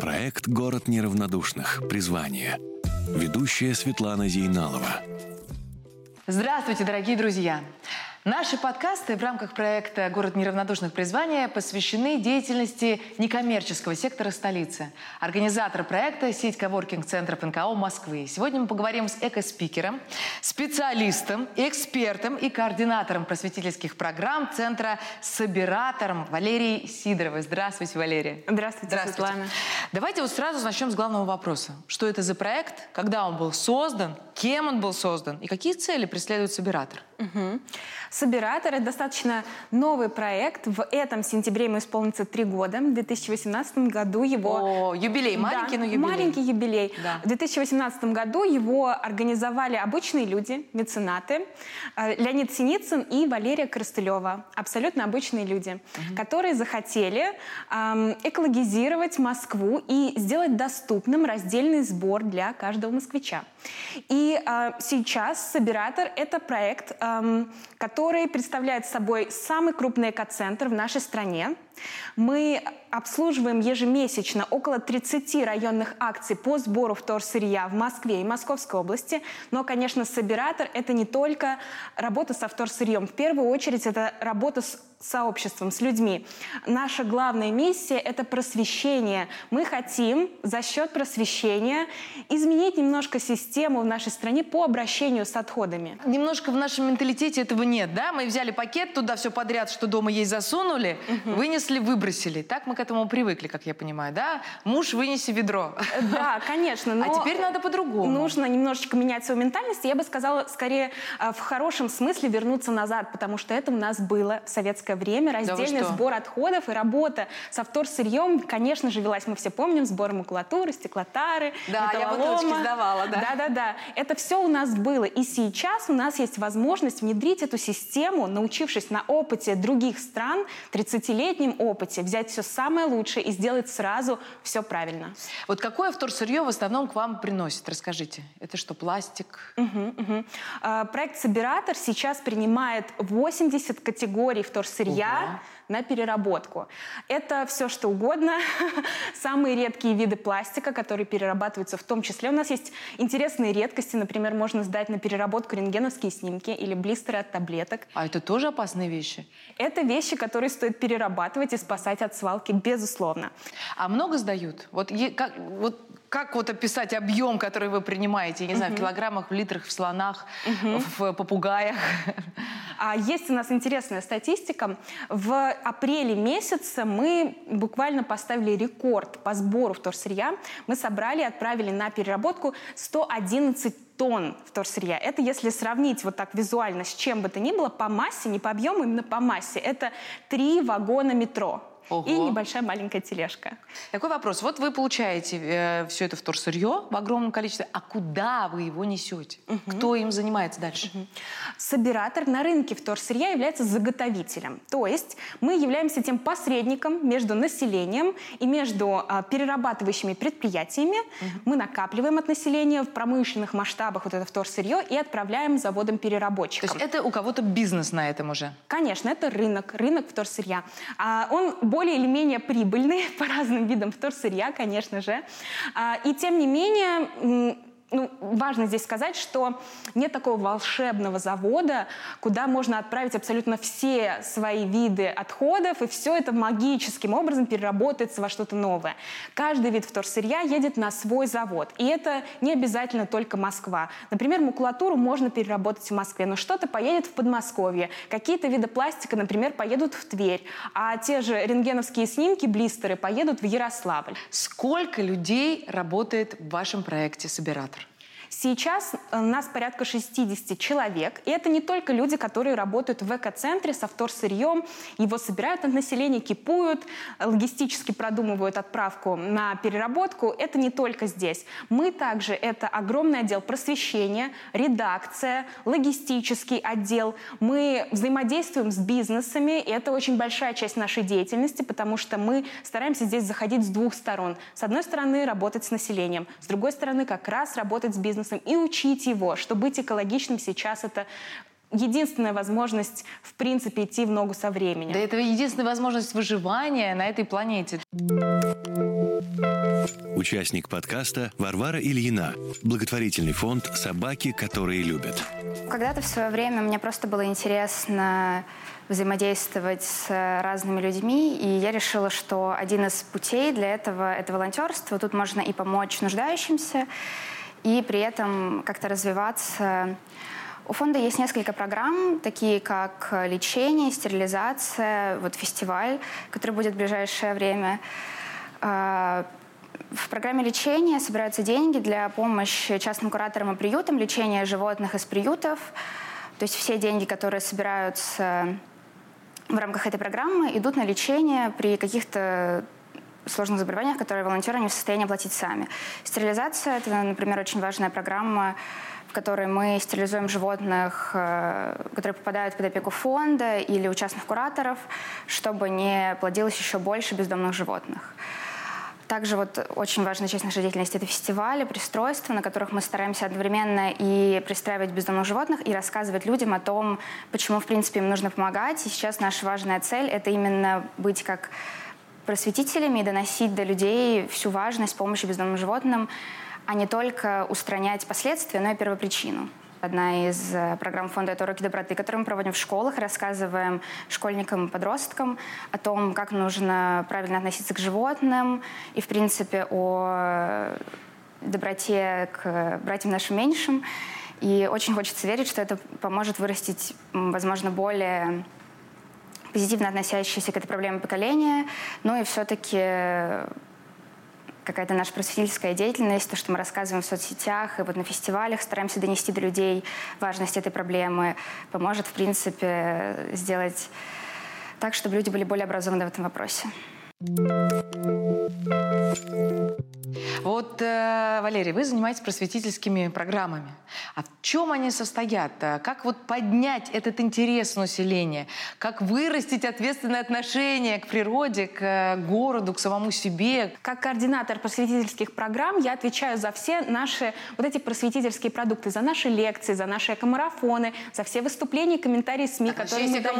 Проект «Город неравнодушных. Призвание». Ведущая Светлана Зейналова. Здравствуйте, дорогие друзья! Наши подкасты в рамках проекта «Город неравнодушных призвания» посвящены деятельности некоммерческого сектора столицы. Организатор проекта – сеть коворкинг-центров НКО Москвы. Сегодня мы поговорим с экоспикером, специалистом, экспертом и координатором просветительских программ Центра «Собиратором» Валерией Сидоровой. Здравствуйте, Валерия. Здравствуйте, Здравствуйте, Светлана. Давайте вот сразу начнем с главного вопроса. Что это за проект, когда он был создан, кем он был создан и какие цели преследует Собиратор? Угу. Собиратор – это достаточно новый проект. В этом сентябре ему исполнится три года. В 2018 году его... О, юбилей, маленький, да, но юбилей. маленький юбилей. Да. В 2018 году его организовали обычные люди, меценаты. Э, Леонид Синицын и Валерия Коростылева. Абсолютно обычные люди, угу. которые захотели эм, экологизировать Москву и сделать доступным раздельный сбор для каждого москвича. И э, сейчас Собиратор – это проект, э, который представляет собой самый крупный экоцентр в нашей стране. Мы обслуживаем ежемесячно около 30 районных акций по сбору вторсырья в Москве и Московской области. Но, конечно, Собиратор – это не только работа со вторсырьем. В первую очередь это работа с сообществом, с людьми. Наша главная миссия – это просвещение. Мы хотим за счет просвещения изменить немножко систему в нашей стране по обращению с отходами. Немножко в нашем менталитете этого нет, да? Мы взяли пакет, туда все подряд, что дома есть, засунули, угу. вынесли, выбросили. Так мы к этому привыкли, как я понимаю, да? Муж, вынеси ведро. Да, конечно. Но а теперь надо по-другому. Нужно немножечко менять свою ментальность. Я бы сказала, скорее, э, в хорошем смысле вернуться назад, потому что это у нас было в советское советское время раздельный да сбор отходов и работа со вторсырьем, конечно же, велась, мы все помним, сбор макулатуры, стеклотары, Да, я бутылочки сдавала, да. Да-да-да. Это все у нас было. И сейчас у нас есть возможность внедрить эту систему, научившись на опыте других стран, 30-летнем опыте, взять все самое лучшее и сделать сразу все правильно. Вот какое вторсырье в основном к вам приносит? Расскажите. Это что, пластик? Угу, угу. Проект «Собиратор» сейчас принимает 80 категорий вторсырья сырья Ого. на переработку. Это все что угодно. Самые редкие виды пластика, которые перерабатываются в том числе. У нас есть интересные редкости. Например, можно сдать на переработку рентгеновские снимки или блистеры от таблеток. А это тоже опасные вещи? Это вещи, которые стоит перерабатывать и спасать от свалки, безусловно. А много сдают? Вот, как, вот как вот описать объем, который вы принимаете? Я не знаю, uh-huh. в килограммах, в литрах, в слонах, uh-huh. в попугаях? А есть у нас интересная статистика. В апреле месяце мы буквально поставили рекорд по сбору вторсырья. Мы собрали и отправили на переработку 111 тонн вторсырья. Это если сравнить вот так визуально с чем бы то ни было, по массе, не по объему, именно по массе. Это три вагона метро. Ого. и небольшая маленькая тележка. Такой вопрос. Вот вы получаете э, все это вторсырье в огромном количестве, а куда вы его несете? Угу. Кто им занимается дальше? Угу. Собиратор на рынке вторсырья является заготовителем. То есть мы являемся тем посредником между населением и между э, перерабатывающими предприятиями. Угу. Мы накапливаем от населения в промышленных масштабах вот это вторсырье и отправляем заводам-переработчикам. То есть это у кого-то бизнес на этом уже? Конечно, это рынок, рынок вторсырья. А он более или менее прибыльные по разным видам вторсырья, конечно же. А, и тем не менее ну, важно здесь сказать, что нет такого волшебного завода, куда можно отправить абсолютно все свои виды отходов, и все это магическим образом переработается во что-то новое. Каждый вид вторсырья едет на свой завод. И это не обязательно только Москва. Например, макулатуру можно переработать в Москве, но что-то поедет в Подмосковье. Какие-то виды пластика, например, поедут в Тверь. А те же рентгеновские снимки, блистеры, поедут в Ярославль. Сколько людей работает в вашем проекте «Собиратор»? Сейчас э, нас порядка 60 человек. И это не только люди, которые работают в эко-центре со вторсырьем, его собирают от населения, кипуют, логистически продумывают отправку на переработку. Это не только здесь. Мы также, это огромный отдел просвещения, редакция, логистический отдел. Мы взаимодействуем с бизнесами, и это очень большая часть нашей деятельности, потому что мы стараемся здесь заходить с двух сторон. С одной стороны, работать с населением, с другой стороны, как раз работать с бизнесом бизнесом и учить его, что быть экологичным сейчас это единственная возможность, в принципе, идти в ногу со временем. Да это единственная возможность выживания на этой планете. Участник подкаста Варвара Ильина. Благотворительный фонд «Собаки, которые любят». Когда-то в свое время мне просто было интересно взаимодействовать с разными людьми, и я решила, что один из путей для этого — это волонтерство. Тут можно и помочь нуждающимся, и при этом как-то развиваться у фонда есть несколько программ, такие как лечение, стерилизация, вот фестиваль, который будет в ближайшее время. А, в программе лечения собираются деньги для помощи частным кураторам и приютам, лечения животных из приютов. То есть все деньги, которые собираются в рамках этой программы, идут на лечение при каких-то сложных заболеваниях, которые волонтеры не в состоянии оплатить сами. Стерилизация – это, например, очень важная программа в которой мы стерилизуем животных, э, которые попадают под опеку фонда или у частных кураторов, чтобы не плодилось еще больше бездомных животных. Также вот очень важная часть нашей деятельности – это фестивали, пристройства, на которых мы стараемся одновременно и пристраивать бездомных животных, и рассказывать людям о том, почему, в принципе, им нужно помогать. И сейчас наша важная цель – это именно быть как просветителями и доносить до людей всю важность помощи бездомным животным, а не только устранять последствия, но и первопричину. Одна из э, программ фонда «Это уроки доброты», которые мы проводим в школах, рассказываем школьникам и подросткам о том, как нужно правильно относиться к животным и, в принципе, о доброте к братьям нашим меньшим. И очень хочется верить, что это поможет вырастить, возможно, более позитивно относящиеся к этой проблеме поколения, ну и все-таки какая-то наша просветительская деятельность, то, что мы рассказываем в соцсетях и вот на фестивалях, стараемся донести до людей важность этой проблемы, поможет, в принципе, сделать так, чтобы люди были более образованы в этом вопросе. Вот, э, Валерий, вы занимаетесь просветительскими программами. А в чем они состоят? Э, как вот поднять этот интерес населения? Как вырастить ответственное отношение к природе, к э, городу, к самому себе? Как координатор просветительских программ я отвечаю за все наши вот эти просветительские продукты, за наши лекции, за наши экомарафоны, за все выступления, комментарии СМИ, так, которые мы даем.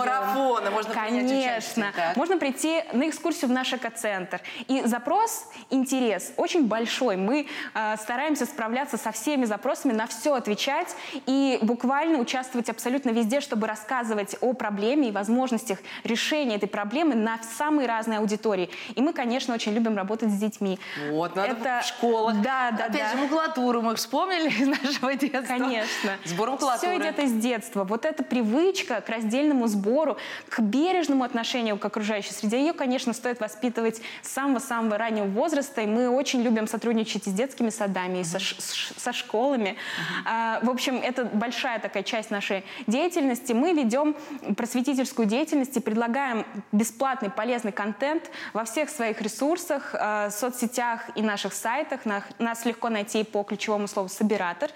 можно Конечно. Можно прийти на экскурсию в наш экоцентр. И запрос, интерес очень большой. Мы э, стараемся справляться со всеми запросами, на все отвечать и буквально участвовать абсолютно везде, чтобы рассказывать о проблеме и возможностях решения этой проблемы на самые разные аудитории. И мы, конечно, очень любим работать с детьми. Вот, надо Это... в школах. Да, да, Опять да. же, макулатуру мы вспомнили из нашего детства. Конечно. Сбор макулатуры. Все идет из детства. Вот эта привычка к раздельному сбору, к бережному отношению к окружающей среде, ее, конечно, стоит воспитывать с самого-самого раннего возраста. И мы очень любим сотрудничать и с детскими садами, и со, со школами. А, в общем, это большая такая часть нашей деятельности. Мы ведем просветительскую деятельность и предлагаем бесплатный полезный контент во всех своих ресурсах, а, соцсетях и наших сайтах. Нас легко найти по ключевому слову «собиратор».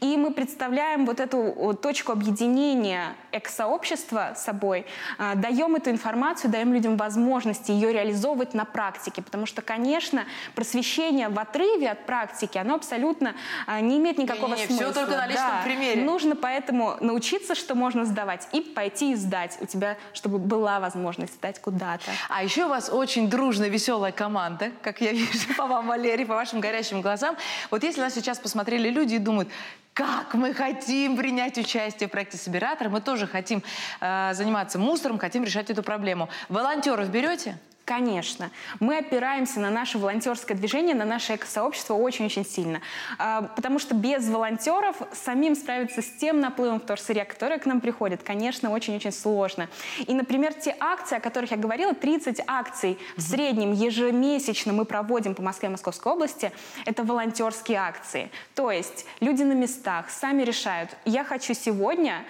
И мы представляем вот эту точку объединения экосообщества собой, а, даем эту информацию, даем людям возможности ее реализовывать на практике. Потому что, конечно, просвещение в отрыве от практики, оно абсолютно а, не имеет никакого не, не, смысла. Все только на личном да. примере. Нужно поэтому научиться, что можно сдавать, и пойти и сдать. У тебя, чтобы была возможность сдать куда-то. А еще у вас очень дружная, веселая команда, как я вижу по вам, Валерий, по вашим горящим глазам. Вот если нас сейчас посмотрели люди и думают, как мы хотим принять участие в проекте «Собиратор», мы тоже хотим э, заниматься мусором, хотим решать эту проблему. Волонтеров берете? Конечно. Мы опираемся на наше волонтерское движение, на наше экосообщество очень-очень сильно. А, потому что без волонтеров самим справиться с тем наплывом вторсырья, который к нам приходит, конечно, очень-очень сложно. И, например, те акции, о которых я говорила, 30 акций в среднем ежемесячно мы проводим по Москве и Московской области, это волонтерские акции. То есть люди на местах сами решают, я хочу сегодня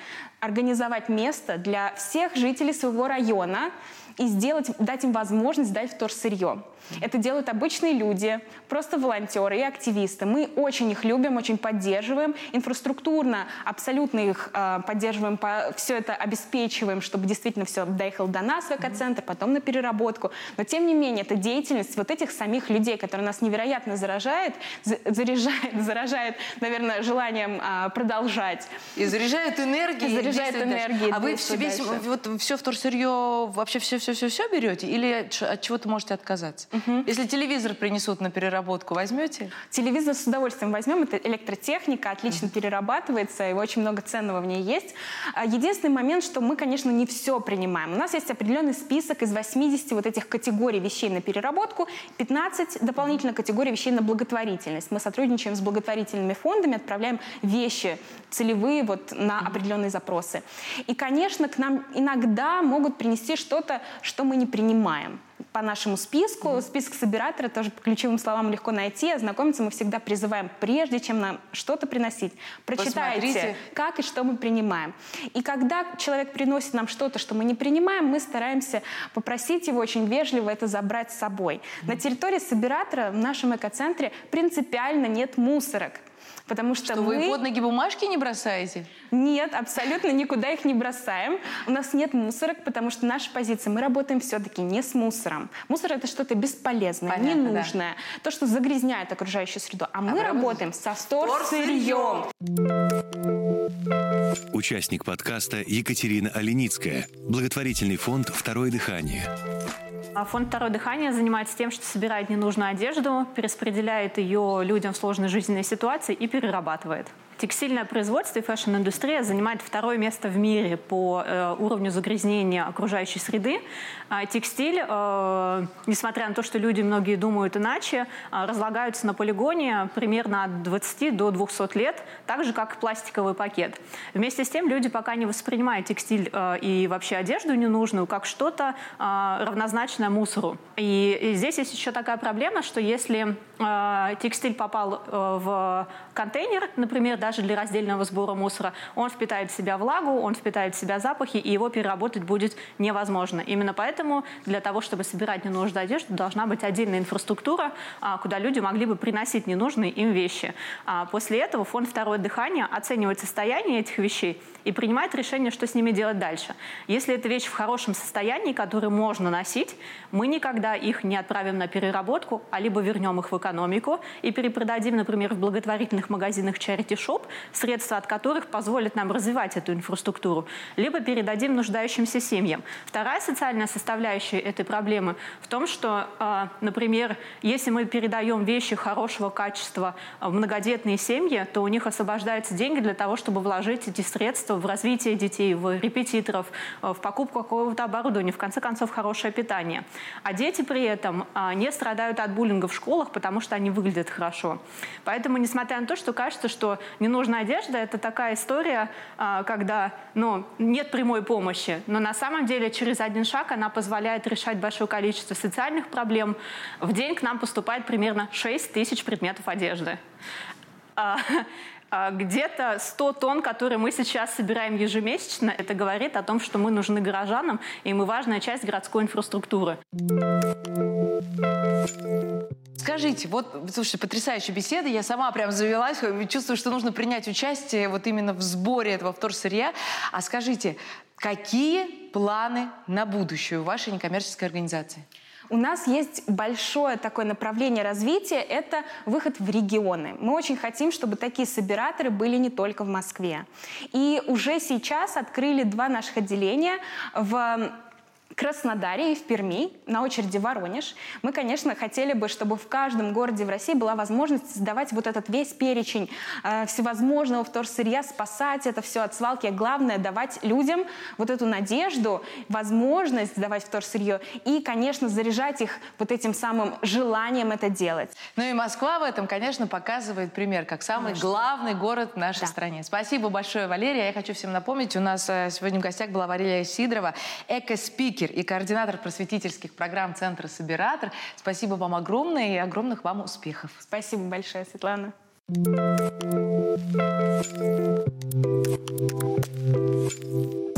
организовать место для всех жителей своего района, и сделать, дать им возможность сдать вторсырье. Это делают обычные люди, просто волонтеры и активисты. Мы очень их любим, очень поддерживаем. Инфраструктурно абсолютно их э, поддерживаем, по, все это обеспечиваем, чтобы действительно все доехало до нас в экоцентр, потом на переработку. Но тем не менее, это деятельность вот этих самих людей, которые нас невероятно заражает, заряжает, заражает, наверное, желанием э, продолжать. И заряжает энергией. Заряжает энергией. А вы весь, вот, все вторсырье, вообще все-все-все берете? Или от чего-то можете отказаться? Угу. Если телевизор принесут на переработку, возьмете? Телевизор с удовольствием возьмем. Это электротехника, отлично угу. перерабатывается, и очень много ценного в ней есть. А, единственный момент, что мы, конечно, не все принимаем. У нас есть определенный список из 80 вот этих категорий вещей на переработку, 15 дополнительно категорий вещей на благотворительность. Мы сотрудничаем с благотворительными фондами, отправляем вещи целевые вот на определенные запросы. И, конечно, к нам иногда могут принести что-то, что мы не принимаем по нашему списку. Список собиратора тоже по ключевым словам легко найти. Ознакомиться мы всегда призываем, прежде чем нам что-то приносить. Прочитайте, Посмотрите. как и что мы принимаем. И когда человек приносит нам что-то, что мы не принимаем, мы стараемся попросить его очень вежливо это забрать с собой. На территории собиратора в нашем экоцентре принципиально нет мусорок. Потому что, что мы... вы под ноги бумажки не бросаете? Нет, абсолютно никуда их не бросаем. У нас нет мусорок, потому что наша позиция, мы работаем все-таки не с мусором. Мусор это что-то бесполезное, Понятно, ненужное, да. то, что загрязняет окружающую среду. А, а мы работаем со вторсырьем. Участник подкаста Екатерина Оленицкая. Благотворительный фонд «Второе дыхание». А фонд «Второе дыхание» занимается тем, что собирает ненужную одежду, перераспределяет ее людям в сложной жизненной ситуации и перерабатывает. Текстильное производство и fashion-индустрия занимает второе место в мире по э, уровню загрязнения окружающей среды. А текстиль, э, несмотря на то, что люди многие думают иначе, э, разлагаются на полигоне примерно от 20 до 200 лет, так же, как и пластиковый пакет. Вместе с тем люди пока не воспринимают текстиль э, и вообще одежду ненужную как что-то э, равнозначное мусору. И, и здесь есть еще такая проблема, что если э, текстиль попал э, в контейнер, например, даже для раздельного сбора мусора, он впитает в себя влагу, он впитает в себя запахи, и его переработать будет невозможно. Именно поэтому для того, чтобы собирать ненужную одежду, должна быть отдельная инфраструктура, а, куда люди могли бы приносить ненужные им вещи. А после этого фонд «Второе дыхание» оценивает состояние этих вещей и принимает решение, что с ними делать дальше. Если эта вещь в хорошем состоянии, которую можно носить, мы никогда их не отправим на переработку, а либо вернем их в экономику и перепродадим, например, в благотворительных магазинах Charity Shop, шоп, средства от которых позволят нам развивать эту инфраструктуру, либо передадим нуждающимся семьям. Вторая социальная составляющая этой проблемы в том, что, а, например, если мы передаем вещи хорошего качества в многодетные семьи, то у них освобождаются деньги для того, чтобы вложить эти средства в развитие детей, в репетиторов, в покупку какого-то оборудования, в конце концов, хорошее питание. А дети при этом а, не страдают от буллинга в школах, потому что они выглядят хорошо. Поэтому, несмотря на то, что кажется, что Ненужная одежда – это такая история, а, когда ну, нет прямой помощи, но на самом деле через один шаг она позволяет решать большое количество социальных проблем. В день к нам поступает примерно 6 тысяч предметов одежды а, а, где-то 100 тонн, которые мы сейчас собираем ежемесячно, это говорит о том, что мы нужны горожанам, и мы важная часть городской инфраструктуры. Скажите, вот, слушайте, потрясающая беседа, я сама прям завелась, чувствую, что нужно принять участие вот именно в сборе этого вторсырья. А скажите, какие планы на будущее у вашей некоммерческой организации? У нас есть большое такое направление развития – это выход в регионы. Мы очень хотим, чтобы такие собираторы были не только в Москве. И уже сейчас открыли два наших отделения в Краснодаре и в Перми, на очереди Воронеж. Мы, конечно, хотели бы, чтобы в каждом городе в России была возможность создавать вот этот весь перечень э, всевозможного вторсырья, спасать это все от свалки. Главное, давать людям вот эту надежду, возможность давать вторсырье и, конечно, заряжать их вот этим самым желанием это делать. Ну и Москва в этом, конечно, показывает пример, как самый конечно. главный город в нашей да. стране. Спасибо большое, Валерия. Я хочу всем напомнить, у нас э, сегодня в гостях была Валерия Сидорова, эко-спикер спикер и координатор просветительских программ Центра Собиратор. Спасибо вам огромное и огромных вам успехов. Спасибо большое, Светлана. Thank you.